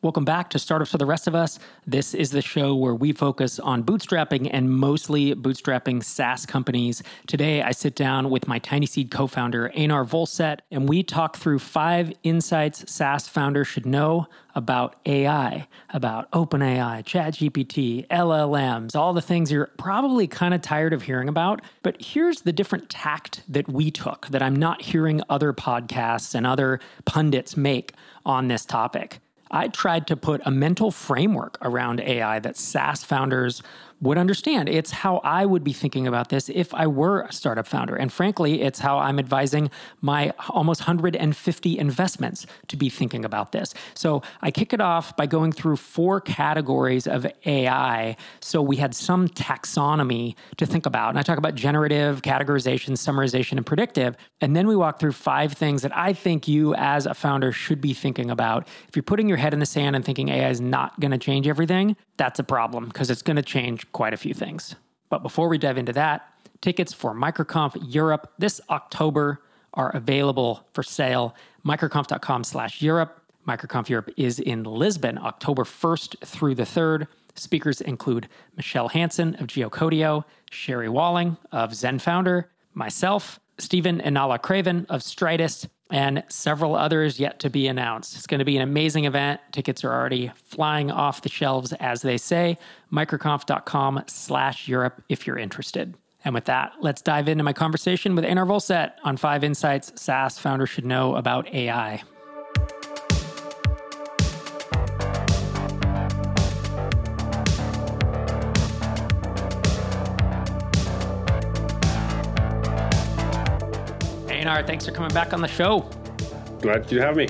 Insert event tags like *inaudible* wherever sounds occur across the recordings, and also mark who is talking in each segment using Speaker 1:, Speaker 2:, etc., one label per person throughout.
Speaker 1: Welcome back to Startups for the Rest of Us. This is the show where we focus on bootstrapping and mostly bootstrapping SaaS companies. Today, I sit down with my Tiny Seed co founder, Einar Vollset, and we talk through five insights SaaS founders should know about AI, about OpenAI, ChatGPT, LLMs, all the things you're probably kind of tired of hearing about. But here's the different tact that we took that I'm not hearing other podcasts and other pundits make on this topic. I tried to put a mental framework around AI that SaaS founders would understand. It's how I would be thinking about this if I were a startup founder. And frankly, it's how I'm advising my almost 150 investments to be thinking about this. So I kick it off by going through four categories of AI. So we had some taxonomy to think about. And I talk about generative, categorization, summarization, and predictive. And then we walk through five things that I think you as a founder should be thinking about. If you're putting your head in the sand and thinking AI is not going to change everything, that's a problem because it's going to change quite a few things. But before we dive into that, tickets for MicroConf Europe this October are available for sale. Microconf.com slash Europe. MicroConf Europe is in Lisbon, October 1st through the 3rd. Speakers include Michelle Hansen of Geocodio, Sherry Walling of Zen Founder, myself, Stephen and Nala Craven of Stridist, and several others yet to be announced. It's going to be an amazing event. Tickets are already flying off the shelves, as they say. Microconf.com slash Europe if you're interested. And with that, let's dive into my conversation with Einar Vollset on five insights SaaS founders should know about AI. Einar, thanks for coming back on the show.
Speaker 2: Glad you have me.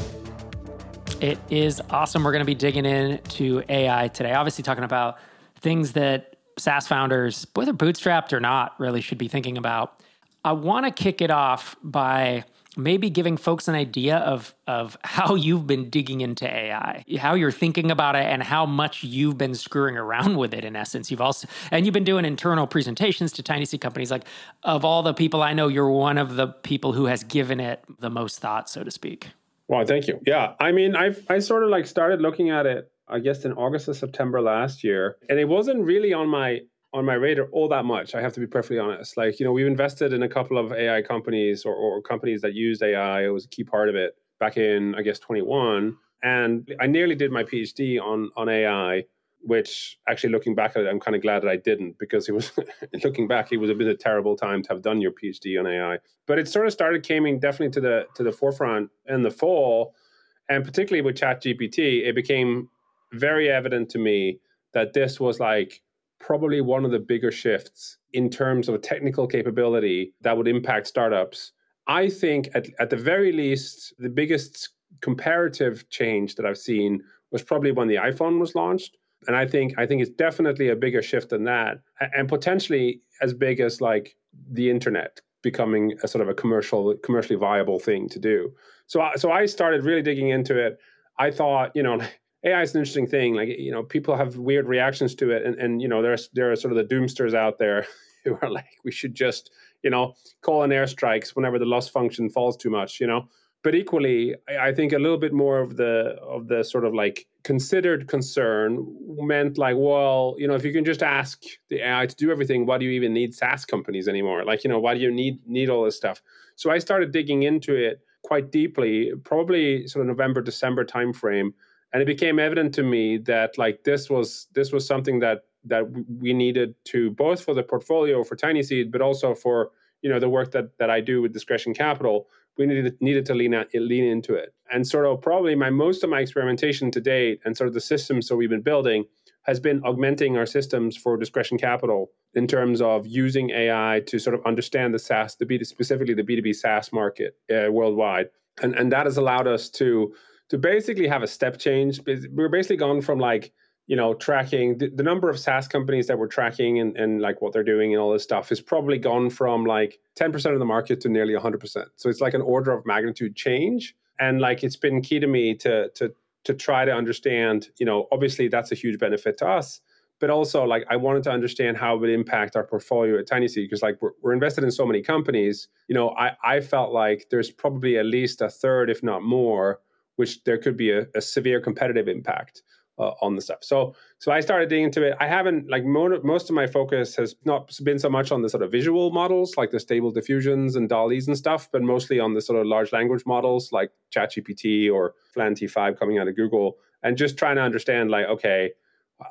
Speaker 1: It is awesome. We're going to be digging into AI today. Obviously, talking about things that SaaS founders, whether bootstrapped or not, really should be thinking about. I want to kick it off by maybe giving folks an idea of of how you've been digging into AI, how you're thinking about it, and how much you've been screwing around with it. In essence, you've also and you've been doing internal presentations to tiny seed companies. Like of all the people I know, you're one of the people who has given it the most thought, so to speak.
Speaker 2: Well, thank you. Yeah, I mean, I've I sort of like started looking at it, I guess, in August or September last year, and it wasn't really on my on my radar all that much. I have to be perfectly honest. Like, you know, we've invested in a couple of AI companies or, or companies that used AI. It was a key part of it back in, I guess, 21. And I nearly did my PhD on on AI, which actually looking back at it, I'm kind of glad that I didn't because it was *laughs* looking back, it was a bit of a terrible time to have done your PhD on AI. But it sort of started coming definitely to the to the forefront in the fall. And particularly with ChatGPT, it became very evident to me that this was like probably one of the bigger shifts in terms of technical capability that would impact startups. I think, at, at the very least, the biggest comparative change that I've seen was probably when the iPhone was launched. And I think I think it's definitely a bigger shift than that, and potentially as big as like the internet becoming a sort of a commercial commercially viable thing to do. So so I started really digging into it. I thought, you know, *laughs* AI is an interesting thing. Like you know, people have weird reactions to it, and and you know, there's there are sort of the doomsters out there *laughs* who are like, we should just you know call in airstrikes whenever the loss function falls too much. You know, but equally, I, I think a little bit more of the of the sort of like considered concern meant like, well, you know, if you can just ask the AI to do everything, why do you even need SaaS companies anymore? Like, you know, why do you need need all this stuff? So I started digging into it quite deeply, probably sort of November December timeframe and it became evident to me that like this was this was something that that we needed to both for the portfolio for tiny seed but also for you know the work that that i do with discretion capital we needed needed to lean out, lean into it. And sort of probably my most of my experimentation to date and sort of the systems that we've been building has been augmenting our systems for discretion capital in terms of using ai to sort of understand the saas the B, specifically the b2b saas market uh, worldwide. And and that has allowed us to to basically have a step change. We're basically gone from like, you know, tracking the, the number of SaaS companies that we're tracking and, and like what they're doing and all this stuff is probably gone from like 10% of the market to nearly 100%. So it's like an order of magnitude change. And like it's been key to me to, to, to try to understand, you know, obviously that's a huge benefit to us but also like I wanted to understand how it would impact our portfolio at Tiny Seed because like we're, we're, invested in so many companies. You know, I I felt like there's probably at least a third, if not more, which there could be a, a severe competitive impact uh, on the stuff. So so I started digging into it. I haven't like mo- most of my focus has not been so much on the sort of visual models like the stable diffusions and DALL-E's and stuff, but mostly on the sort of large language models like ChatGPT or Flan T5 coming out of Google, and just trying to understand like okay,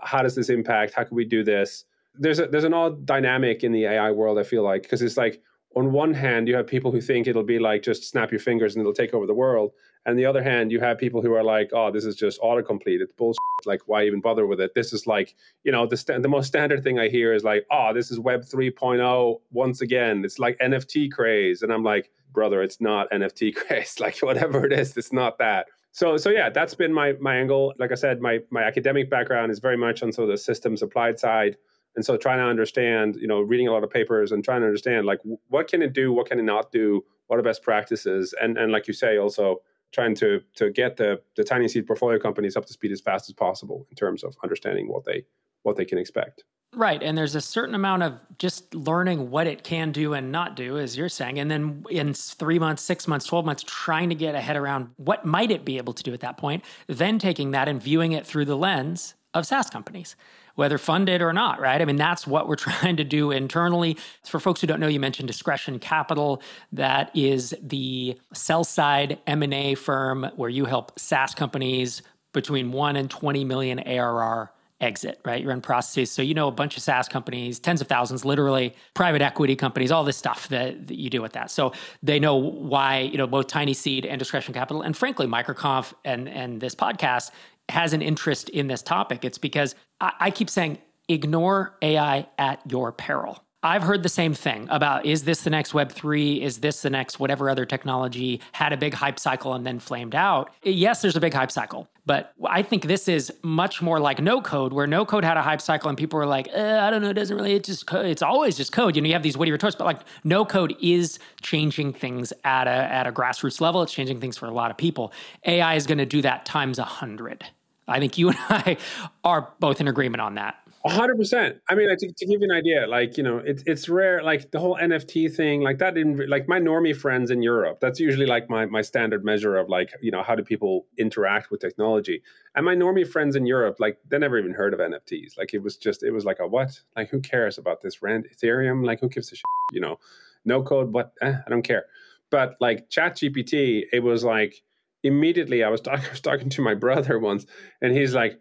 Speaker 2: how does this impact? How can we do this? There's a, there's an odd dynamic in the AI world. I feel like because it's like on one hand you have people who think it'll be like just snap your fingers and it'll take over the world and the other hand, you have people who are like, "Oh, this is just autocomplete. It's bullshit. Like, why even bother with it? This is like, you know, the st- the most standard thing I hear is like, "Oh, this is Web 3.0 once again. It's like NFT craze." And I'm like, "Brother, it's not *laughs* NFT craze. *laughs* like, whatever it is, it's not that." So, so yeah, that's been my my angle. Like I said, my my academic background is very much on sort of the systems applied side, and so trying to understand, you know, reading a lot of papers and trying to understand like what can it do, what can it not do, what are best practices, and and like you say, also trying to to get the the tiny seed portfolio companies up to speed as fast as possible in terms of understanding what they what they can expect.
Speaker 1: Right. And there's a certain amount of just learning what it can do and not do, as you're saying. And then in three months, six months, 12 months, trying to get a head around what might it be able to do at that point, then taking that and viewing it through the lens of SaaS companies whether funded or not, right? I mean, that's what we're *laughs* trying to do internally. For folks who don't know, you mentioned Discretion Capital. That is the sell side M&A firm where you help SaaS companies between 1 and 20 million ARR exit, right? You run processes. So you know a bunch of SaaS companies, tens of thousands, literally private equity companies, all this stuff that, that, you do with that. So they know why, you know, both Tiny Seed and Discretion Capital, and frankly, MicroConf and and this podcast has an interest in this topic, it's because I, I keep saying ignore AI at your peril. I've heard the same thing about is this the next Web3? Is this the next whatever other technology had a big hype cycle and then flamed out? Yes, there's a big hype cycle, but I think this is much more like no code, where no code had a hype cycle and people were like, eh, I don't know, it doesn't really, it's just, it's always just code. You know, you have these witty retorts, but like no code is changing things at a, at a grassroots level. It's changing things for a lot of people. AI is going to do that times a hundred. I think you and *laughs* I are both in agreement on that.
Speaker 2: hundred percent. I mean, to, to, give you an idea, like you know, it's it's rare. Like the whole NFT thing, like that didn't like my normie friends in Europe. That's usually like my my standard measure of like you know how do people interact with technology. And my normie friends in Europe, like they never even heard of NFTs. Like it was just it was like a what? Like who cares about this rent Ethereum? Like who gives a shit? You know, no code, but eh, I don't care. But like Chat GPT, it was like immediately I was, talk- *laughs* I was talking to my brother once and he's like,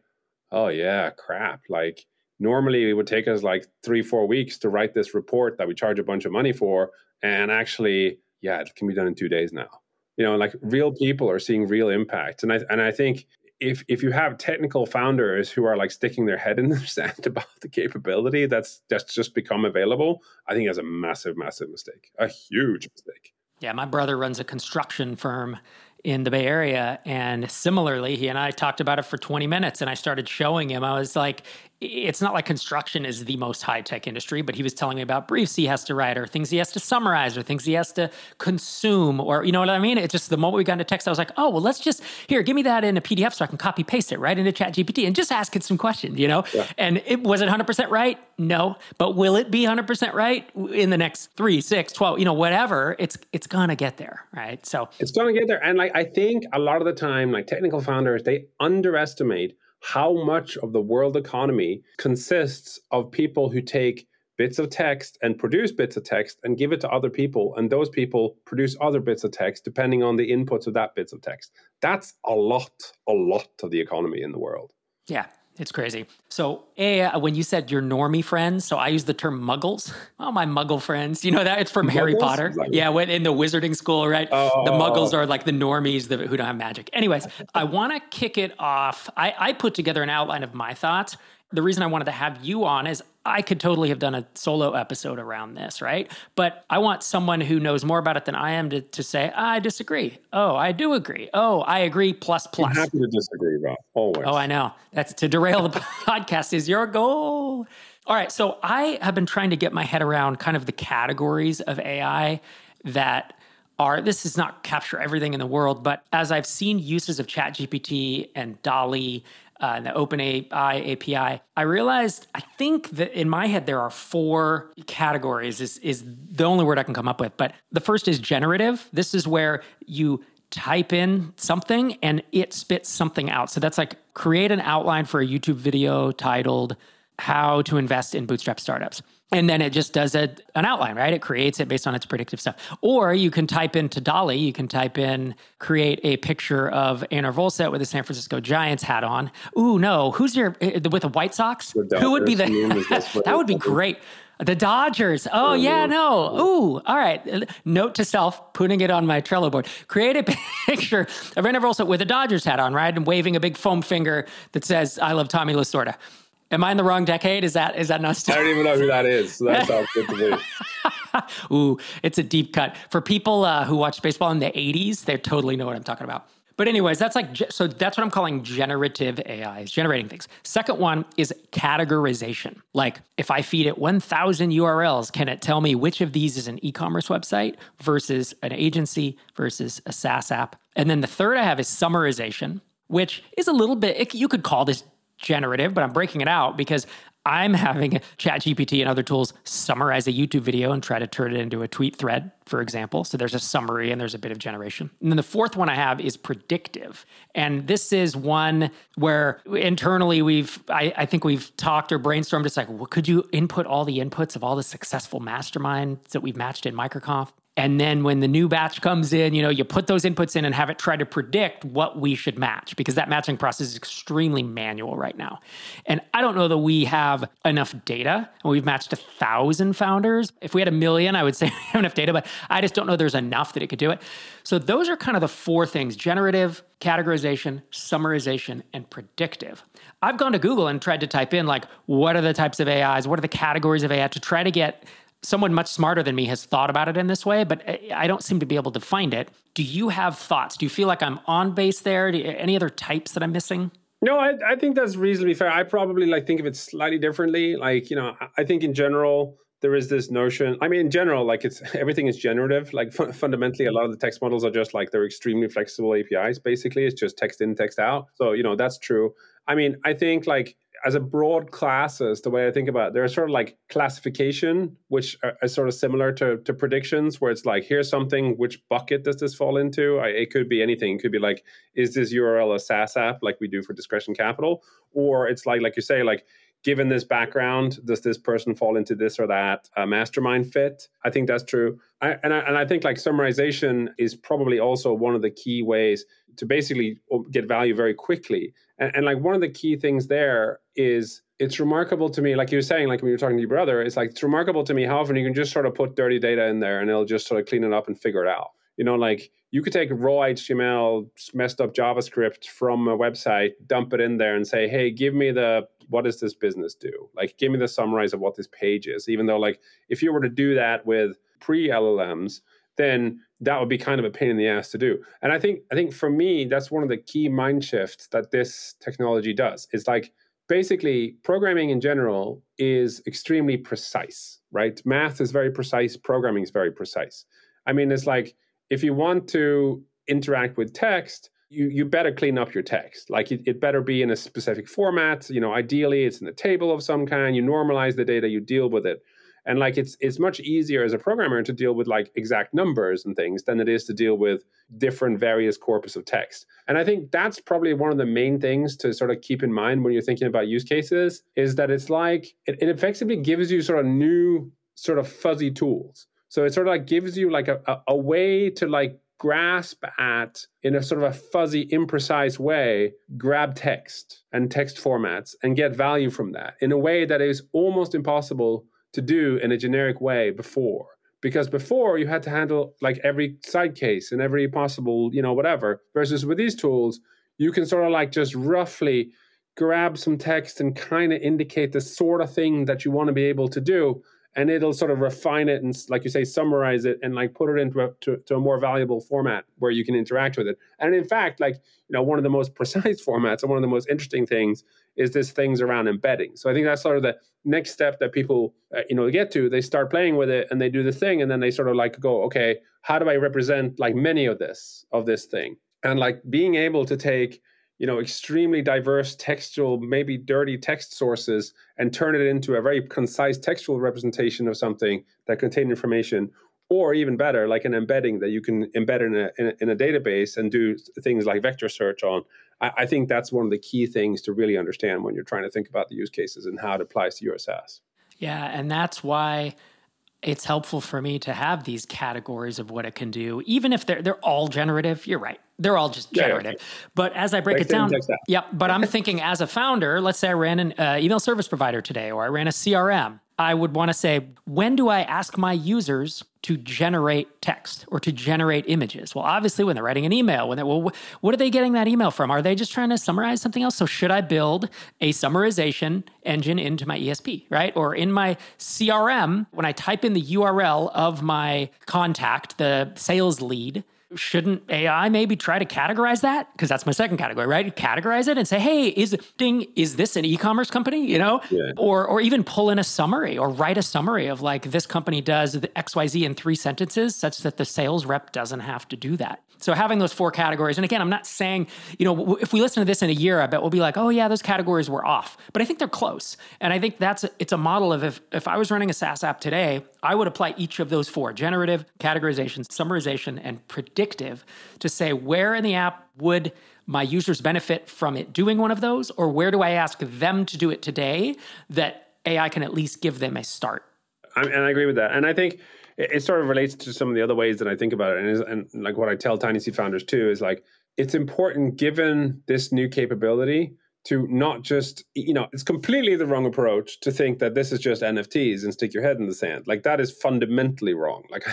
Speaker 2: oh yeah, crap. Like normally it would take us like three, four weeks to write this report that we charge a bunch of money for. And actually, yeah, it can be done in two days now. You know, like real people are seeing real impact. And I, and I think if, if you have technical founders who are like sticking their head in the *laughs* sand about the capability that's, that's just become available, I think that's a massive, massive mistake, a huge mistake.
Speaker 1: Yeah, my brother runs a construction firm in the Bay Area. And similarly, he and I talked about it for 20 minutes and I started showing him. I was like, it's not like construction is the most high tech industry, but he was telling me about briefs he has to write or things he has to summarize or things he has to consume or, you know what I mean? It's just the moment we got into text, I was like, oh, well, let's just, here, give me that in a PDF so I can copy paste it right into Chat GPT and just ask it some questions, you know? Yeah. And it was it 100% right? No. But will it be 100% right in the next three, six, 12, you know, whatever? It's, it's going to get there, right? So
Speaker 2: it's going to get there. And like, I think a lot of the time, like technical founders, they underestimate how much of the world economy consists of people who take bits of text and produce bits of text and give it to other people and those people produce other bits of text depending on the inputs of that bits of text. That's a lot a lot of the economy in the world.
Speaker 1: Yeah it's crazy. So, a when you said your normie friends, so I use the term muggles. *laughs* Oh, my muggle friends. You know that it's from muggles? Harry Potter. Yeah, when in the wizarding school, right? Oh. The muggles are like the normies that, who don't have magic. Anyways, I want to kick it off. I, I put together an outline of my thoughts the reason I wanted to have you on is I could totally have done a solo episode around this, right? But I want someone who knows more about it than I am to, to say, I disagree. Oh, I do agree. Oh, I agree. Plus, plus.
Speaker 2: I'm happy to disagree, Rob. Always.
Speaker 1: Oh, I know. That's to derail the *laughs* podcast is your goal. All right. So I have been trying to get my head around kind of the categories of AI that are this does not capture everything in the world, but as I've seen uses of ChatGPT and DALL-E uh, the OpenAI API, I realized I think that in my head there are four categories. Is is the only word I can come up with. But the first is generative. This is where you type in something and it spits something out. So that's like create an outline for a YouTube video titled How to Invest in Bootstrap Startups. And then it just does a, an outline, right? It creates it based on its predictive stuff. Or you can type into DALL-E, you can type in create a picture of Einar Vollset with a San Francisco Giants hat on. Ooh, no, who's your eh, with a White Sox? Who would be the *laughs* that would be great. The Dodgers. Oh, yeah, no. Ooh, all right. Note to self, putting it on my Trello board. Create a *laughs* picture of Einar Vollset with a Dodgers hat on, right? And waving a big foam finger that says, I love Tommy Lasorda. Am I in the wrong decade? Is that is that not?
Speaker 2: I don't even know who that is. So that sounds good to me. *laughs*
Speaker 1: Ooh, it's a deep cut for people uh, who watched baseball in the '80s. They totally know what I'm talking about. But anyways, that's like so that's what I'm calling generative AI is generating things. Second one is categorization. Like if I feed it 1000 URLs, can it tell me which of these is an e-commerce website versus an agency versus a SaaS app? And then the third I have is summarization, which is a little bit it, you could call this generative, but I'm breaking it out because I'm *laughs* having ChatGPT and other tools summarize a YouTube video and try to turn it into a tweet thread, for example. So there's a summary and there's a bit of generation. And then the fourth one I have is predictive. And this is one where internally we've, I, I think we've talked or brainstormed. It's like, well, could you input all the inputs of all the successful masterminds that we've matched in MicroConf? And then when the new batch comes in, you know, you put those inputs in and have it try to predict what we should match because that matching process is extremely manual right now. And I don't know that we have enough data. And we've matched a thousand founders. If we had a million, I would say *laughs* we have enough data, but I just don't know there's enough that it could do it. So those are kind of the four things generative, categorization, summarization, and predictive. I've gone to Google and tried to type in like, what are the types of AIs? What are the categories of AI to try to get someone much smarter than me has thought about it in this way, but I don't seem to be able to find it. Do you have thoughts? Do you feel like I'm on base there? You, any other types that I'm missing?
Speaker 2: No, I, I think that's reasonably fair. I probably like think of it slightly differently. Like, you know, I think in general, there is this notion. I mean, in general, like it's *laughs* everything is generative. Like fundamentally, a lot of the text models are just like they're extremely flexible APIs. Basically, it's just text in, text out. So you know that's true. I mean, I think like as a broad classes, the way I think about it, there's sort of like classification, which are, sort of similar to, to predictions, where it's like, here's something, which bucket does this fall into? I, it could be anything. It could be like, is this URL a SaaS app like we do for Discretion Capital? Or it's like, like you say, like, given this background, does this person fall into this or that uh, mastermind fit? I think that's true. I, and, I, and I think like summarization is probably also one of the key ways to basically get value very quickly. And, and like one of the key things there is it's remarkable to me, like you were saying, like when you were talking to your brother, it's like it's remarkable to me how often you can just sort of put dirty data in there and it'll just sort of clean it up and figure it out. You know, like you could take raw HTML, messed up JavaScript from a website, dump it in there and say, hey, give me the what does this business do? Like, give me the summarize of what this page is. Even though, like, if you were to do that with pre LLMs, then that would be kind of a pain in the ass to do. And I think, I think for me, that's one of the key mind shifts that this technology does. It's like basically programming in general is extremely precise, right? Math is very precise. Programming is very precise. I mean, it's like if you want to interact with text, you you better clean up your text. Like it, it, better be in a specific format. You know, ideally it's in a table of some kind. You normalize the data, you deal with it. And like it's it's much easier as a programmer to deal with like exact numbers and things than it is to deal with different various corpus of text. And I think that's probably one of the main things to sort of keep in mind when you're thinking about use cases is that it's like it, it effectively gives you sort of new sort of fuzzy tools. So it sort of like gives you like a, a, a way to like grasp at in a sort of a fuzzy, imprecise way, grab text and text formats and get value from that in a way that is almost impossible to do in a generic way before. Because before you had to handle like every side case and every possible, you know, whatever. Versus with these tools, you can sort of like just roughly grab some text and kind of indicate the sort of thing that you want to be able to do and it'll sort of refine it and like you say summarize it and like put it into a, to, to, a more valuable format where you can interact with it. And in fact like you know one of the most *laughs* precise formats and one of the most interesting things is this things around embedding. So i think that's sort of the next step that people uh, you know get to. They start playing with it and they do the thing and then they sort of like go okay how do i represent like many of this of this thing? And like being able to take you know extremely diverse textual maybe dirty text sources and turn it into a very concise textual representation of something that contain information or even better, like an embedding that you can embed in a, in a, in a database and do things like vector search on. I, I, think that's one of the key things to really understand when you're trying to think about the use cases and how it applies to your SaaS.
Speaker 1: Yeah, and that's why it's helpful for me to have these categories of what it can do, even if they're they're all generative. You're right; they're all just generative. Yeah, yeah. But as I break it down, yeah. But I'm thinking as a founder, let's say I ran an uh, email service provider today, or I ran a CRM. I would want to say, when do I ask my users to generate text or to generate images? Well, obviously, when they're writing an email, when they well, what are they getting that email from? Are they just trying to summarize something else? So, should I build a summarization engine into my ESP, right? Or in my CRM, when I type in the URL of my contact, the sales lead, shouldn't AI maybe try to categorize that? Because that's my second category, right? Categorize it and say, hey, is Ding, is this an e-commerce company? You know? Yeah. Or or even pull in a summary or write a summary of like this company does the XYZ in three sentences such that the sales rep doesn't have to do that. So having those four categories, and again, I'm not saying, you know, if we listen to this in a year, I bet we'll be like, oh yeah, those categories were off. But I think they're close. And I think that's it's a model of if if I was running a SaaS app today, I would apply each of those four: generative, categorization, summarization, and predictive to say where in the app would my users benefit from it doing one of those, or where do I ask them to do it today that AI can at least give them a start.
Speaker 2: and I agree with that. And I think it, it, sort of relates to some of the other ways that I think about it, and, is, and like what I tell tiny seed founders too is like it's important given this new capability to not just you know it's completely the wrong approach to think that this is just nfts and stick your head in the sand. Like that is fundamentally wrong. Like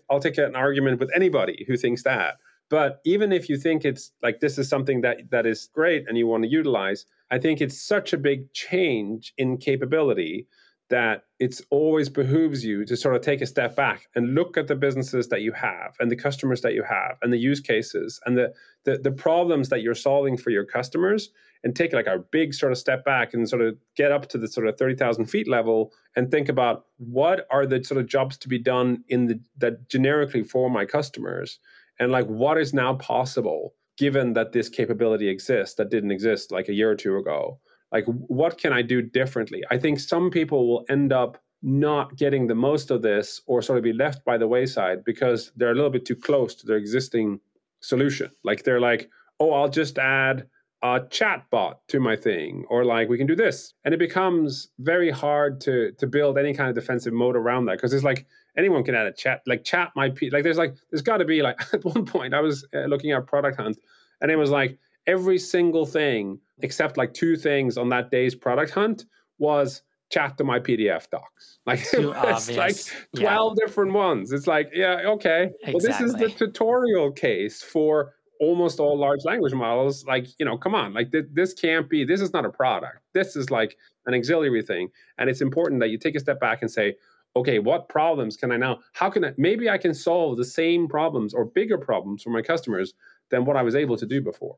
Speaker 2: *laughs* i'll take an argument with anybody who thinks that. But even if you think it's like this is something that that is great and you want to utilize i think it's such a big change in capability that it's always behooves you to sort of take a step back and look at the businesses that you have and the customers that you have and the use cases and the the, the problems that you're solving for your customers and take like a big sort of step back and sort of get up to the sort of 30,000 feet level and think about what are the sort of jobs to be done in the that generically for my customers and like what is now possible given that this capability exists that didn't exist like a year or two ago like what can i do differently? I think some people will end up not getting the most of this or sort of be left by the wayside because they're a little bit too close to their existing solution. Like they're like oh i'll just add a chat bot to my thing or like we can do this. And it becomes very hard to to build any kind of defensive mode around that because it's like anyone can add a chat like chat might be like there's like there's got to be like *laughs* at one point i was uh, looking at product hunt and it was like every single thing except like two things on that day's product hunt was chat to my PDF docs. *laughs* Like it's like 12 yeah. different ones. It's like, yeah, okay. Exactly. Well, this is the tutorial case for almost all large language models. Like, you know, come on, like th- this can't be, this is not a product. This is like an auxiliary thing. And it's important that you take a step back and say, okay, what problems can I now, how can I, maybe I can solve the same problems or bigger problems for my customers than what I was able to do before.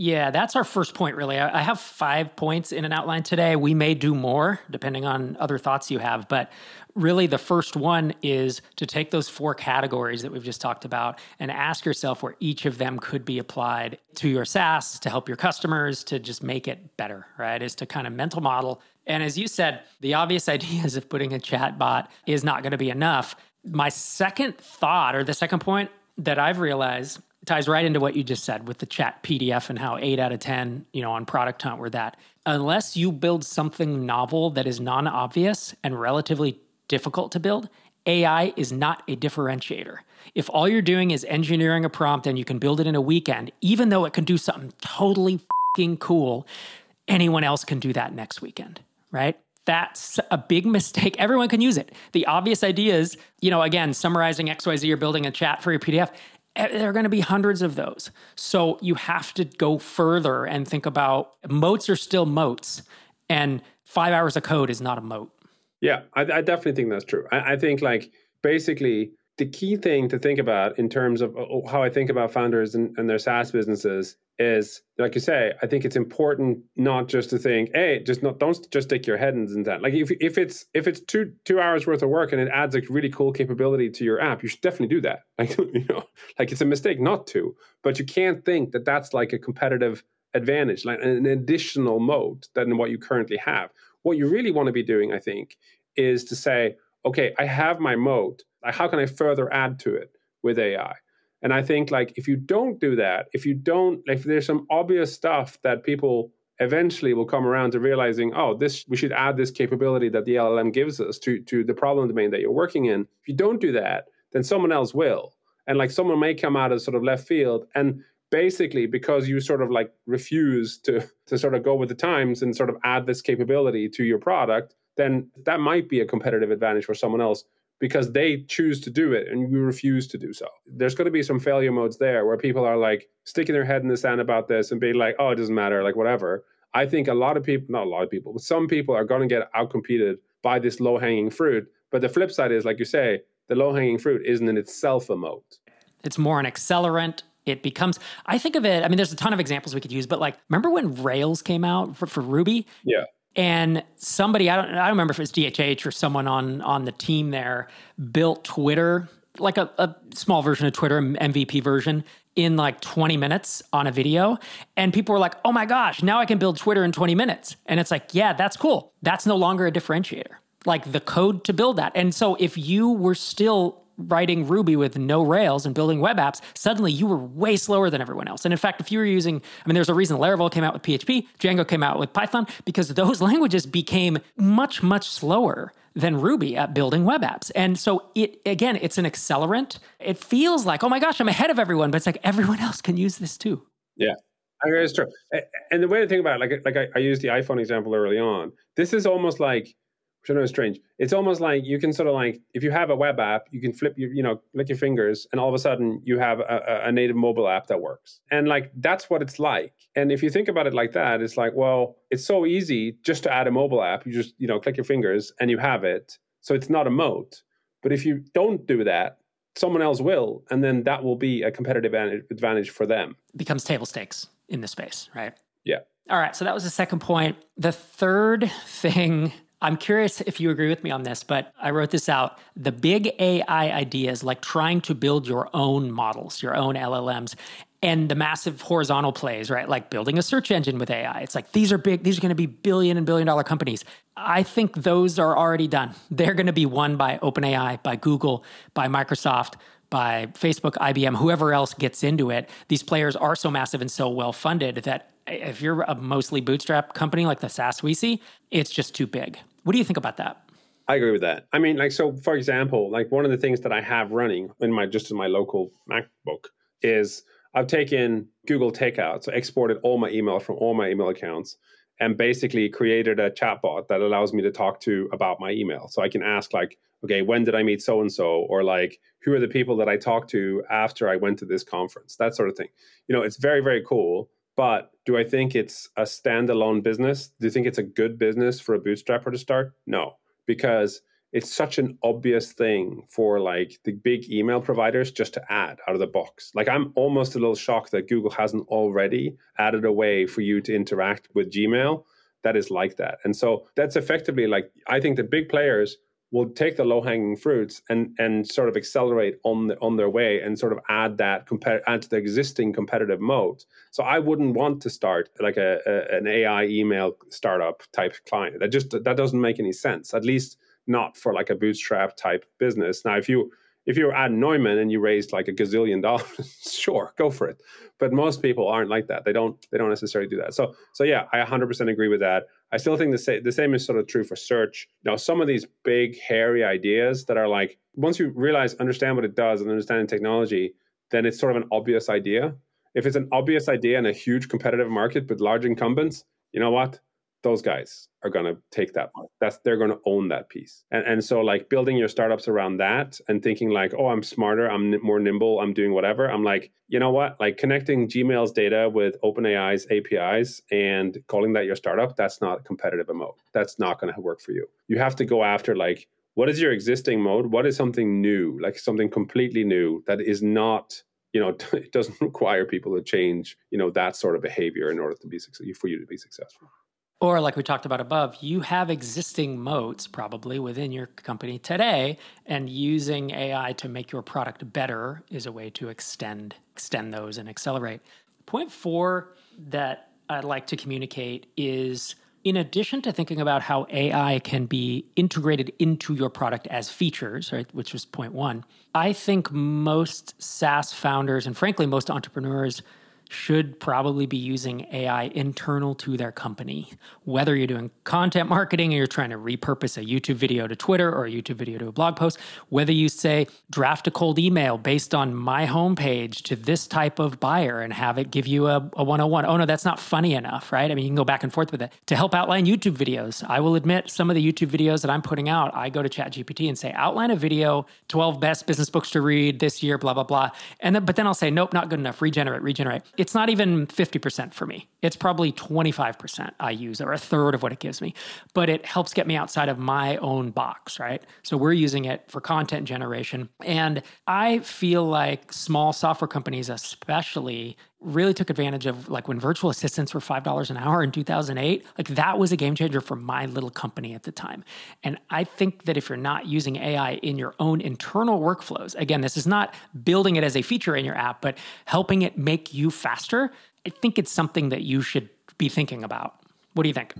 Speaker 1: Yeah, that's our first point, really. I have five points in an outline today. We may do more depending on other thoughts you have. But really, the first one is to take those four categories that we've just talked about and ask yourself where each of them could be applied to your SaaS to help your customers to just make it better, right? Is to kind of mental model. And as you said, the obvious *laughs* ideas of putting a chat bot is not going to be enough. My second thought, or the second point that I've realized ties right into what you just said with the chat PDF and how eight out of 10, you know, on Product Hunt were that. Unless you build something novel that is non obvious and relatively difficult to build, AI is not a differentiator. If all you're doing is engineering a prompt and you can build it in a weekend, even though it can do something totally cool, anyone else can do that next weekend, right? That's a big mistake. Everyone can use it. The obvious idea is, you know, again, summarizing XYZ or building a chat for your PDF. Eh, there are going to be hundreds of those. So you have to go further and think about moats are still moats, and five hours of code is not a moat.
Speaker 2: Yeah, I, I definitely think that's true. I, I think like basically the key thing to think about in terms of uh, how I think about founders and, and, their SaaS businesses is, like you say, I think it's important not just to think, hey, just not don't just stick your head in that. Like if if it's if it's two two hours worth of work and it adds a really cool capability to your app, you should definitely do that. *laughs* Like you know, like it's a mistake not to, but you can't think that that's like a competitive advantage, like an additional mode than what you currently have. What you really want to be doing, I think, is to say, okay, I have my mode Like, how can I further add to it with AI? And I think like if you don't do that, if you don't, if there's some obvious stuff that people eventually will come around to realizing, oh, this we should add this capability that the LLM gives us to to the problem domain that you're working in. If you don't do that, then someone else will. And like someone may come out of sort of left field and basically because you sort of like refuse to to sort of go with the times and sort of add this capability to your product, then that might be a competitive advantage for someone else because they choose to do it and you refuse to do so. There's going to be some failure modes there where people are like sticking their head in the sand about this and being like, oh, it doesn't matter, like whatever. I think a lot of people, not a lot of people, but some people are going to get outcompeted by this low hanging fruit. But the flip side is, like you say, the low hanging fruit isn't in itself a moat.
Speaker 1: It's more an accelerant. It becomes, I think of it, I mean, there's a ton of examples we could use, but like, remember when Rails came out for, for Ruby?
Speaker 2: Yeah.
Speaker 1: And somebody, I don't, I don't remember if it was DHH or someone on on the team there built Twitter, like a, a small version of Twitter, MVP version, in like 20 minutes on a video. And people were like, oh my gosh, now I can build Twitter in 20 minutes. And it's like, yeah, that's cool. That's no longer a differentiator like the code to build that. And so if you were still writing Ruby with no Rails and building web apps, suddenly you were way slower than everyone else. And in fact, if you were using, I mean, there's a reason Laravel came out with PHP, Django came out with Python, because those *laughs* languages became much, much slower than Ruby at building web apps. And so it again, it's an accelerant. It feels like, oh my gosh, I'm ahead of everyone, but it's like everyone else can use this too.
Speaker 2: Yeah. I mean, it's true. And the way to think about it, like, like I, I used the iPhone example early on. This is almost like which I know is strange. It's almost like you can sort of like if you have a web app, you can flip your you know lick your fingers, and all of a sudden you have a, a, native mobile app that works. And like that's what it's like. And if you think about it like that, it's like well, it's so easy just to add a mobile app. You just you know click your fingers and you have it. So it's not a moat. But if you don't do that, someone else will, and then that will be a competitive advantage for them.
Speaker 1: It becomes table stakes in the space, right?
Speaker 2: Yeah.
Speaker 1: All right. So that was the second point. The third *laughs* thing I'm curious if you agree with me on this, but I wrote this out. The big AI ideas, like trying to build your own models, your own LLMs, and the massive horizontal plays, right? Like building a search engine with AI. It's like these are big, these are going to be billion and billion dollar companies. I think those are already done. They're going to be won by OpenAI, by Google, by Microsoft, by Facebook, IBM, whoever else gets into it. These players are so massive and so well funded that if you're a mostly bootstrap company like the SaaS we see, it's just too big. What do you think about that?
Speaker 2: I agree with that. I mean, like, so for example, like one of the things that I have running in my just in my local MacBook is I've taken Google Takeout, so exported all my email from all my email accounts and basically created a chatbot that allows me to talk to about my email. So I can ask like, okay, when did I meet so and so, or like, who are the people that I talked to after I went to this conference, that sort of thing. You know, it's very very cool. But do I think it's a standalone business? Do you think it's a good business for a bootstrapper to start? No, because it's such an obvious thing for like the big email providers just to add out of the box. Like I'm almost a little shocked that Google hasn't already added a way for you to interact with Gmail that is like that. And so that's effectively like I think the big players will take the low hanging fruits and and sort of accelerate on the, on their way and sort of add that compare add to the existing competitive mode. So I wouldn't want to start like a, a, an AI email startup type client. That just that doesn't make any sense. At least not for like a bootstrap type business. Now if you if you're at Neumann and you raised like a gazillion *laughs* dollars, sure, go for it. But most people aren't like that. They don't they don't necessarily do that. So so yeah, I 100% agree with that. I still think the same the same is sort of true for search. Now, some of these big hairy ideas that are like once you realize understand what it does and understand the technology, then it's sort of an obvious idea. If it's an obvious idea in a huge competitive market with large incumbents, you know what? Those guys are going to take that that's they're going to own that piece. And and so like building your startups around that and thinking like oh i'm smarter i'm more nimble i'm doing whatever i'm like you know what? Like connecting gmail's data with openai's apis and calling that your startup that's not competitive mode that's not going to work for you. You have to go after like what is your existing mode? What is something new? Like something completely new that is not you know it *laughs* doesn't require people to change you know that sort of behavior in order to be for you to be successful
Speaker 1: or, like we talked about above, you have existing moats probably within your company today, and using AI to make your product better is a way to extend extend those and accelerate. Point four that I'd like to communicate is in addition to thinking about how AI can be integrated into your product as features, right, which was point one, I think most SaaS founders and frankly most entrepreneurs should probably be using AI internal to their company. Whether you're doing content marketing and you're trying to repurpose a YouTube video to Twitter or a YouTube video to a blog post, whether you say draft a cold email based on my homepage to this type of buyer and have it give you a, a 101. Oh no, that's not funny enough, right? I mean, you can go back and forth with it. To help outline YouTube videos, I will admit some of the YouTube videos that I'm putting out, I go to ChatGPT and say, outline a video, 12 best business books to read this year, blah, blah, blah. And then, but then I'll say, nope, not good enough. Regenerate, regenerate it's not even 50% for me. It's probably 25% I use or a third of what it gives me. But it helps get me outside of my own box, right? So we're using it for content generation. And I feel like small software companies, especially, really took advantage of like when virtual assistants were $5 an hour in 2008 like that was a game changer for my little company at the time and i think that if you're not using ai in your own internal workflows again this is not building it as a feature in your app but helping it make you faster i think it's something that you should be thinking about what do you think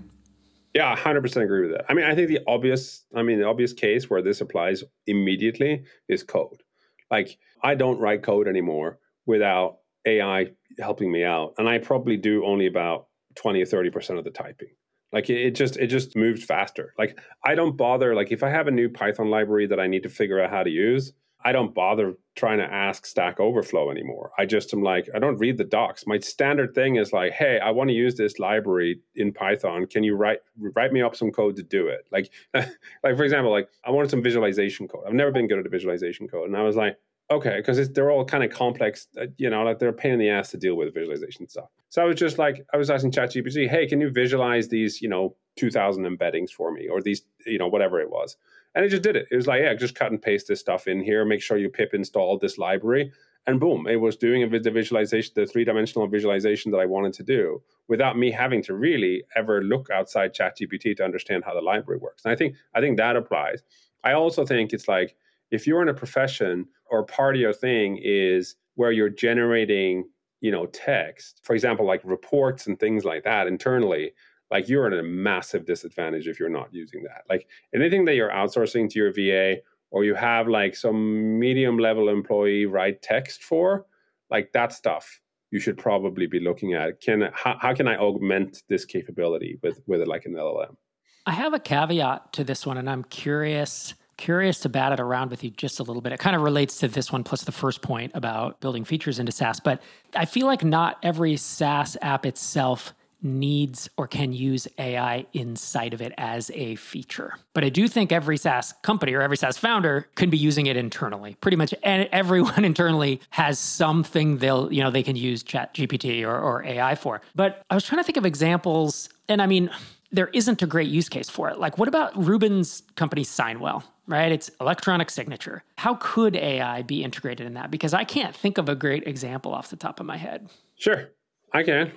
Speaker 2: yeah, 100% agree with that. I mean, I think the obvious, I mean, the obvious case where this applies immediately is code. Like, I don't write code anymore without AI helping me out, and I probably do only about twenty or thirty percent of the typing. Like it, just it just moves faster. Like I don't bother. Like if I have a new Python library that I need to figure out how to use, I don't bother trying to ask Stack Overflow anymore. I just am like, I don't read the docs. My standard thing is like, hey, I want to use this library in Python. Can you write write me up some code to do it? Like, *laughs* like for example, like I wanted some visualization code. I've never been good at a visualization code, and I was like, okay, because they're all kind of complex, uh, you know, like they're a pain in the ass to deal with visualization stuff. So I was just like, I was asking ChatGPT, hey, can you visualize these, you know, 2000 embeddings for me or these, you know, whatever it was. And it just did it. It was like, yeah, just cut and paste this stuff in here, make sure you pip install this library. And boom, it was doing the visualization, the three dimensional visualization that I wanted to do without me having to really ever look outside ChatGPT to understand how the library works. And I think, I think that applies. I also think it's like, if you're in a profession or part of your thing is where you're generating you know text for example like reports and things like that internally like you're at a massive disadvantage if you're not using that. Like anything that you're outsourcing to your va or you have like some medium level employee write text for like that stuff you should probably be looking at. Can how, how can i augment this capability with with like an llm
Speaker 1: i have a caveat to this one and i'm curious curious to bat it around with you just a little bit. It kind of relates to this one plus the first point about building features into SaaS, but I feel like not every SaaS app itself needs or can use AI inside of it as a feature. But I do think every SaaS company or every SaaS founder can be using it internally. Pretty much everyone *laughs* internally has something they'll, you know, they can use Chat GPT or, or AI for. But I was trying to think of examples, and I mean, there isn't a great use case for it. Like, what about Ruben's company Signwell? right? It's electronic signature. How could AI be integrated in that? Because I can't think of a great example off the top of my head.
Speaker 2: Sure, I can.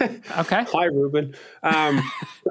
Speaker 1: Okay. *laughs*
Speaker 2: Hi, Ruben. Um,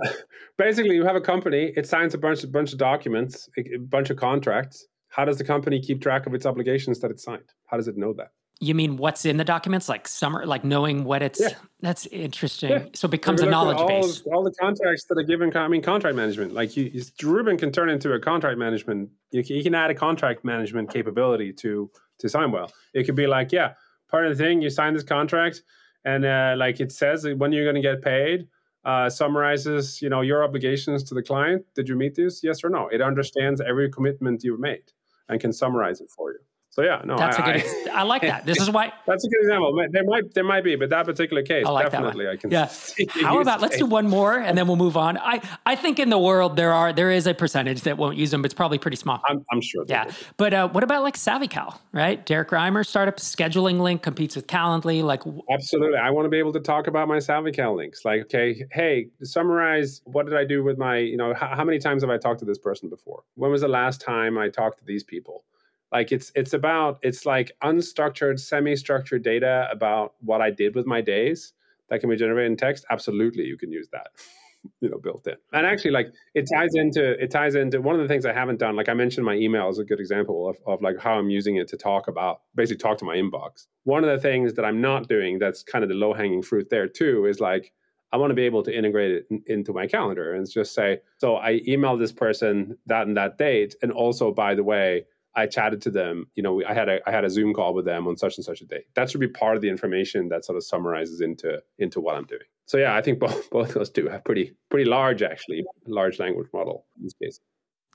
Speaker 2: *laughs* basically, you have a company. It signs a bunch, a bunch of documents, a bunch of contracts. How does the company keep track of its obligations that it signed? How does it know that?
Speaker 1: You mean what's in the documents, like summer, like knowing what it's? Yeah. That's interesting. Yeah. So it becomes a knowledge
Speaker 2: all,
Speaker 1: base.
Speaker 2: All the contracts that are given, I mean, contract management. Like you, Ruben can turn into a contract management. You can, you can add a contract management capability to to Signwell. It could be like, yeah, part of the thing, you sign this contract, and uh, like it says when you're going to get paid. Uh, summarizes, you know, your obligations to the client. Did you meet this? Yes or no? It understands every commitment you've made and can summarize it for you. So yeah, no,
Speaker 1: that's I, a good. I, I like that. This is why. *laughs*
Speaker 2: That's a good example. There might there might be, but that particular case, I like definitely, I can.
Speaker 1: Yeah. *laughs* How about let's do one more and then we'll move on. I I think in the world there are there is a percentage that won't use them, but it's probably pretty small.
Speaker 2: I'm, I'm sure.
Speaker 1: Yeah, but uh, what about like SavvyCal, right? Derrick Reimer startup scheduling link competes with Calendly. Like
Speaker 2: absolutely, I want to be able to talk about my SavvyCal links. Like, okay, hey, summarize what did I do with my, you know, how, how many times have I talked to this person before? When was the last time I talked to these people? Like it's it's about it's like unstructured semi-structured data about what i did with my days that can be generated in text. Absolutely you can use that *laughs* you know built in. And actually like it ties into it ties into one of the things i haven't done like i mentioned my email is a good example of, of like how i'm using it to talk about basically talk to my inbox. One of the things that i'm not doing that's kind of the low hanging fruit there too is like I want to be able to integrate it in, into my calendar and just say, so I emailed this person that and that date. And also, by the way, I chatted to them. You know, I had a I had a Zoom call with them on such and such a day. That should be part of the information that sort of summarizes into into what I'm doing. So yeah, I think both *laughs* both of those two have pretty pretty large actually large language model use case.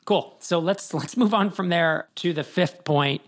Speaker 1: Cool. So let's let's move on from there to the fifth point,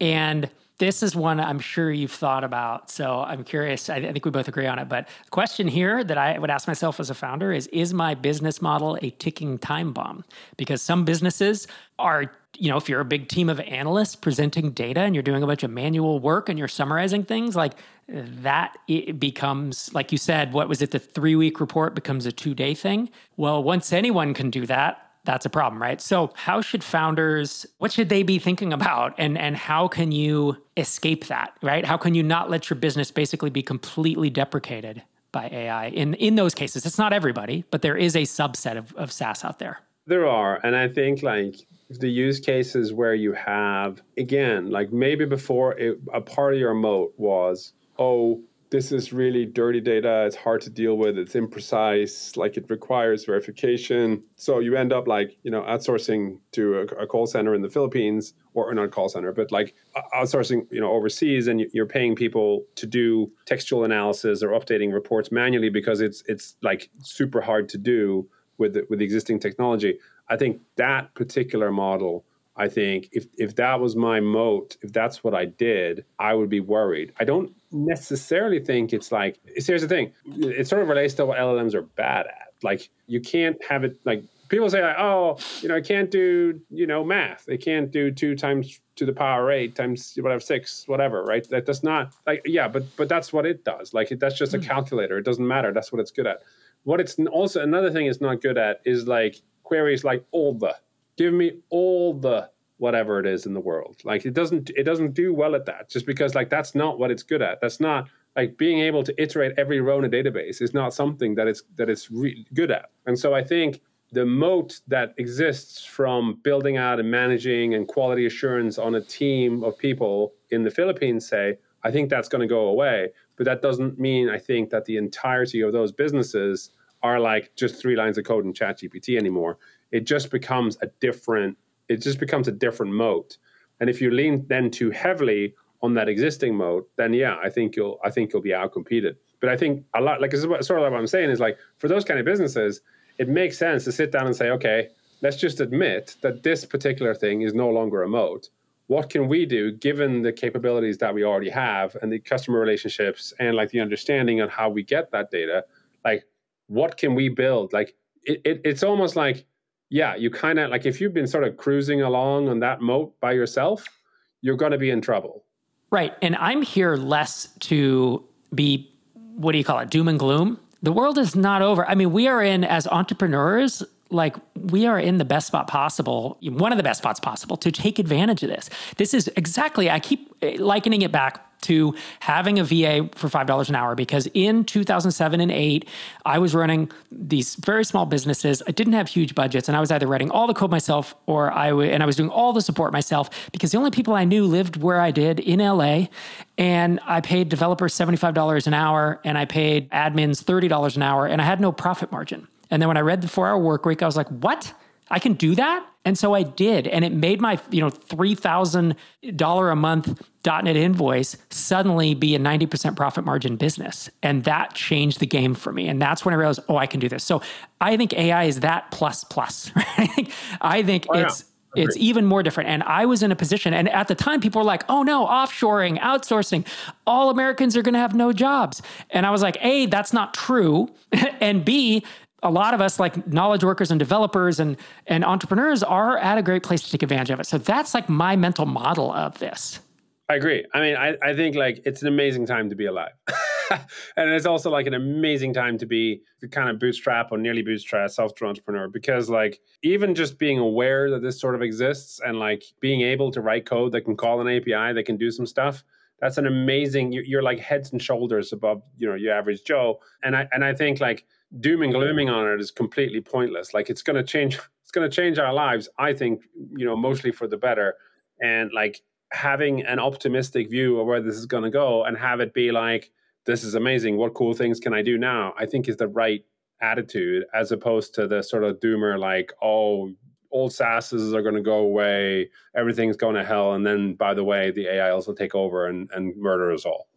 Speaker 1: and this is one I'm sure you've thought about. So I'm curious. I, I, think we both agree on it. But the question here that I would ask myself as a founder is Is my business model a ticking time bomb? Because some businesses are, you know, if you're a big team of analysts presenting data and you're doing a bunch of manual work and you're summarizing things, like that it becomes, like you said, what was it? The three week report becomes a two day thing. Well, once anyone can do that, that's a problem, right? So, how should founders, what should they be thinking about? And, and how can you escape that, right? How can you not let your business basically be completely deprecated by AI in, in those cases? It's not everybody, but there is a subset of, of SaaS out there.
Speaker 2: There are. And I think like the use cases where you have, again, like maybe before it, a part of your moat was, oh, this is really dirty data. It's hard to deal with. It's imprecise. Like it requires verification. So you end up like you know outsourcing to a, a call center in the Philippines, or, or not call center, but like outsourcing you know overseas, and you're paying people to do textual analysis or updating reports manually because it's it's like super hard to do with the, with the existing technology. I think that particular model I think if if that was my moat, if that's what I did, I would be worried. I don't necessarily think it's like here's the thing. It sort of relates to what LLMs are bad at. Like you can't have it like people say like, oh, you know, I can't do, you know, math. They can't do two times to the power eight times whatever six, whatever, right? That does not like yeah, but but that's what it does. Like it, that's just a hmm. calculator. It doesn't matter. That's what it's good at. What it's also another thing it's not good at is like queries like all the give me all the whatever it is in the world. Like it doesn't it doesn't do well at that just because like that's not what it's good at. That's not like being able to iterate every row in a database is not something that it's that it's really good at. And so i think the moat that exists from building out and managing and quality assurance on a team of people in the philippines say i think that's going to go away. But that doesn't mean i think that the entirety of those businesses are like just three lines of code in chat gpt anymore it just becomes a different it just becomes a different moat. And if you lean then too heavily on that existing moat, then yeah, I think you'll I think you'll be outcompeted. But I think a lot like this is sort of like what I'm saying is like for those kind of businesses, it makes sense to sit down and say, okay, let's just admit that this particular thing is no longer a moat. What can we do given the capabilities that we already have and the customer relationships and like the understanding on how we get that data? Like, what can we build? Like, it, it it's almost like yeah, you kind of like if you've been sort of cruising along on that moat by yourself, you're going to be in trouble.
Speaker 1: Right. And I'm here less to be, what do you call it, doom and gloom. The world is not over. I mean, we are in, as entrepreneurs, like we are in the best spot possible, one of the best spots possible to take advantage of this. This is exactly, I keep eh, likening it back to having a VA for $5 an hour because in 2007 and 8, I was running these very small businesses. I didn't have huge budgets and I was either writing all the code myself or I w- and I was doing all the support myself because the only people I knew lived where I did in LA and I paid developers $75 an hour and I paid admins $30 an hour and I had no profit margin. And then when I read the 4-hour work week, I was like, "What? I can do that?" And so I did. And it made my, you know, $3,000 a month .NET invoice suddenly be a 90% profit margin business. And that changed the game for me. And that's when I realized, oh, I can do this. So I think AI is that plus plus. *laughs* Right? I think oh, it's it's even more different. And I was in a position, and at the time, people were like, oh no, offshoring, outsourcing, all Americans are going to have no jobs. And I was like, A, that's not true. *laughs* and B, a lot of us like knowledge workers and developers and and entrepreneurs are at a great place to take advantage of it. So that's like my mental model of this.
Speaker 2: I agree. I mean i, I think like it's an amazing time to be alive. *laughs* And it's also like an amazing time to be the kind of bootstrap or nearly bootstrap software entrepreneur because like even just being aware that this sort of exists and like being able to write code that can call an api that can do some stuff that's an amazing you're like heads and shoulders above you know your average joe. And i and i think like doom and glooming on it is completely pointless. Like it's going to change, *laughs* it's going to change our lives. I think, you know, mostly for the better. And like having an optimistic view of where this is going to go and have it be like this is amazing. What cool things can I do now? I think is the right attitude as opposed to the sort of doomer, like, oh, old sasses are going to go away, everything's going to hell. And then, by the way, the AIs will take over and, and murder us all.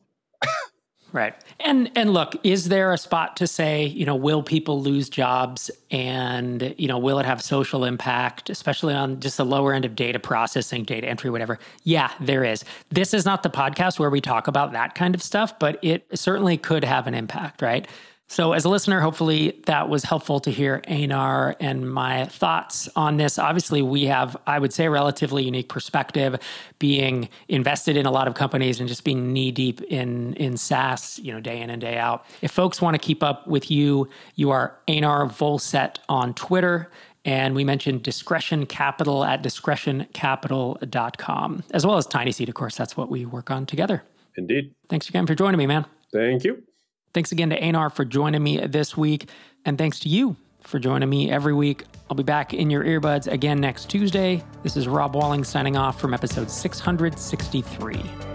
Speaker 1: Right. And and look, is there a spot to say, you know, will people lose jobs and, you know, will it have social impact, especially on just the lower end of data processing, data entry, whatever? Yeah, there is. This is not the podcast where we talk about that kind of stuff, but it certainly could have an impact, right? So, as a listener, hopefully that was helpful to hear Einar and my thoughts on this. Obviously, we have, I would say, a relatively unique perspective, being invested in a lot of companies and just being knee deep in in SaaS, you know, day in and day out. If folks want to keep up with you, you are Einar Vollset on Twitter. And we mentioned discretion capital at discretioncapital.com, as well as Tiny Seed. Of course, that's what we work on together.
Speaker 2: Indeed.
Speaker 1: Thanks again for joining me, man.
Speaker 2: Thank you.
Speaker 1: Thanks again to Einar for joining me this week. And thanks to you for joining me every week. I'll be back in your earbuds again next Tuesday. This is Rob Walling signing off from episode 663.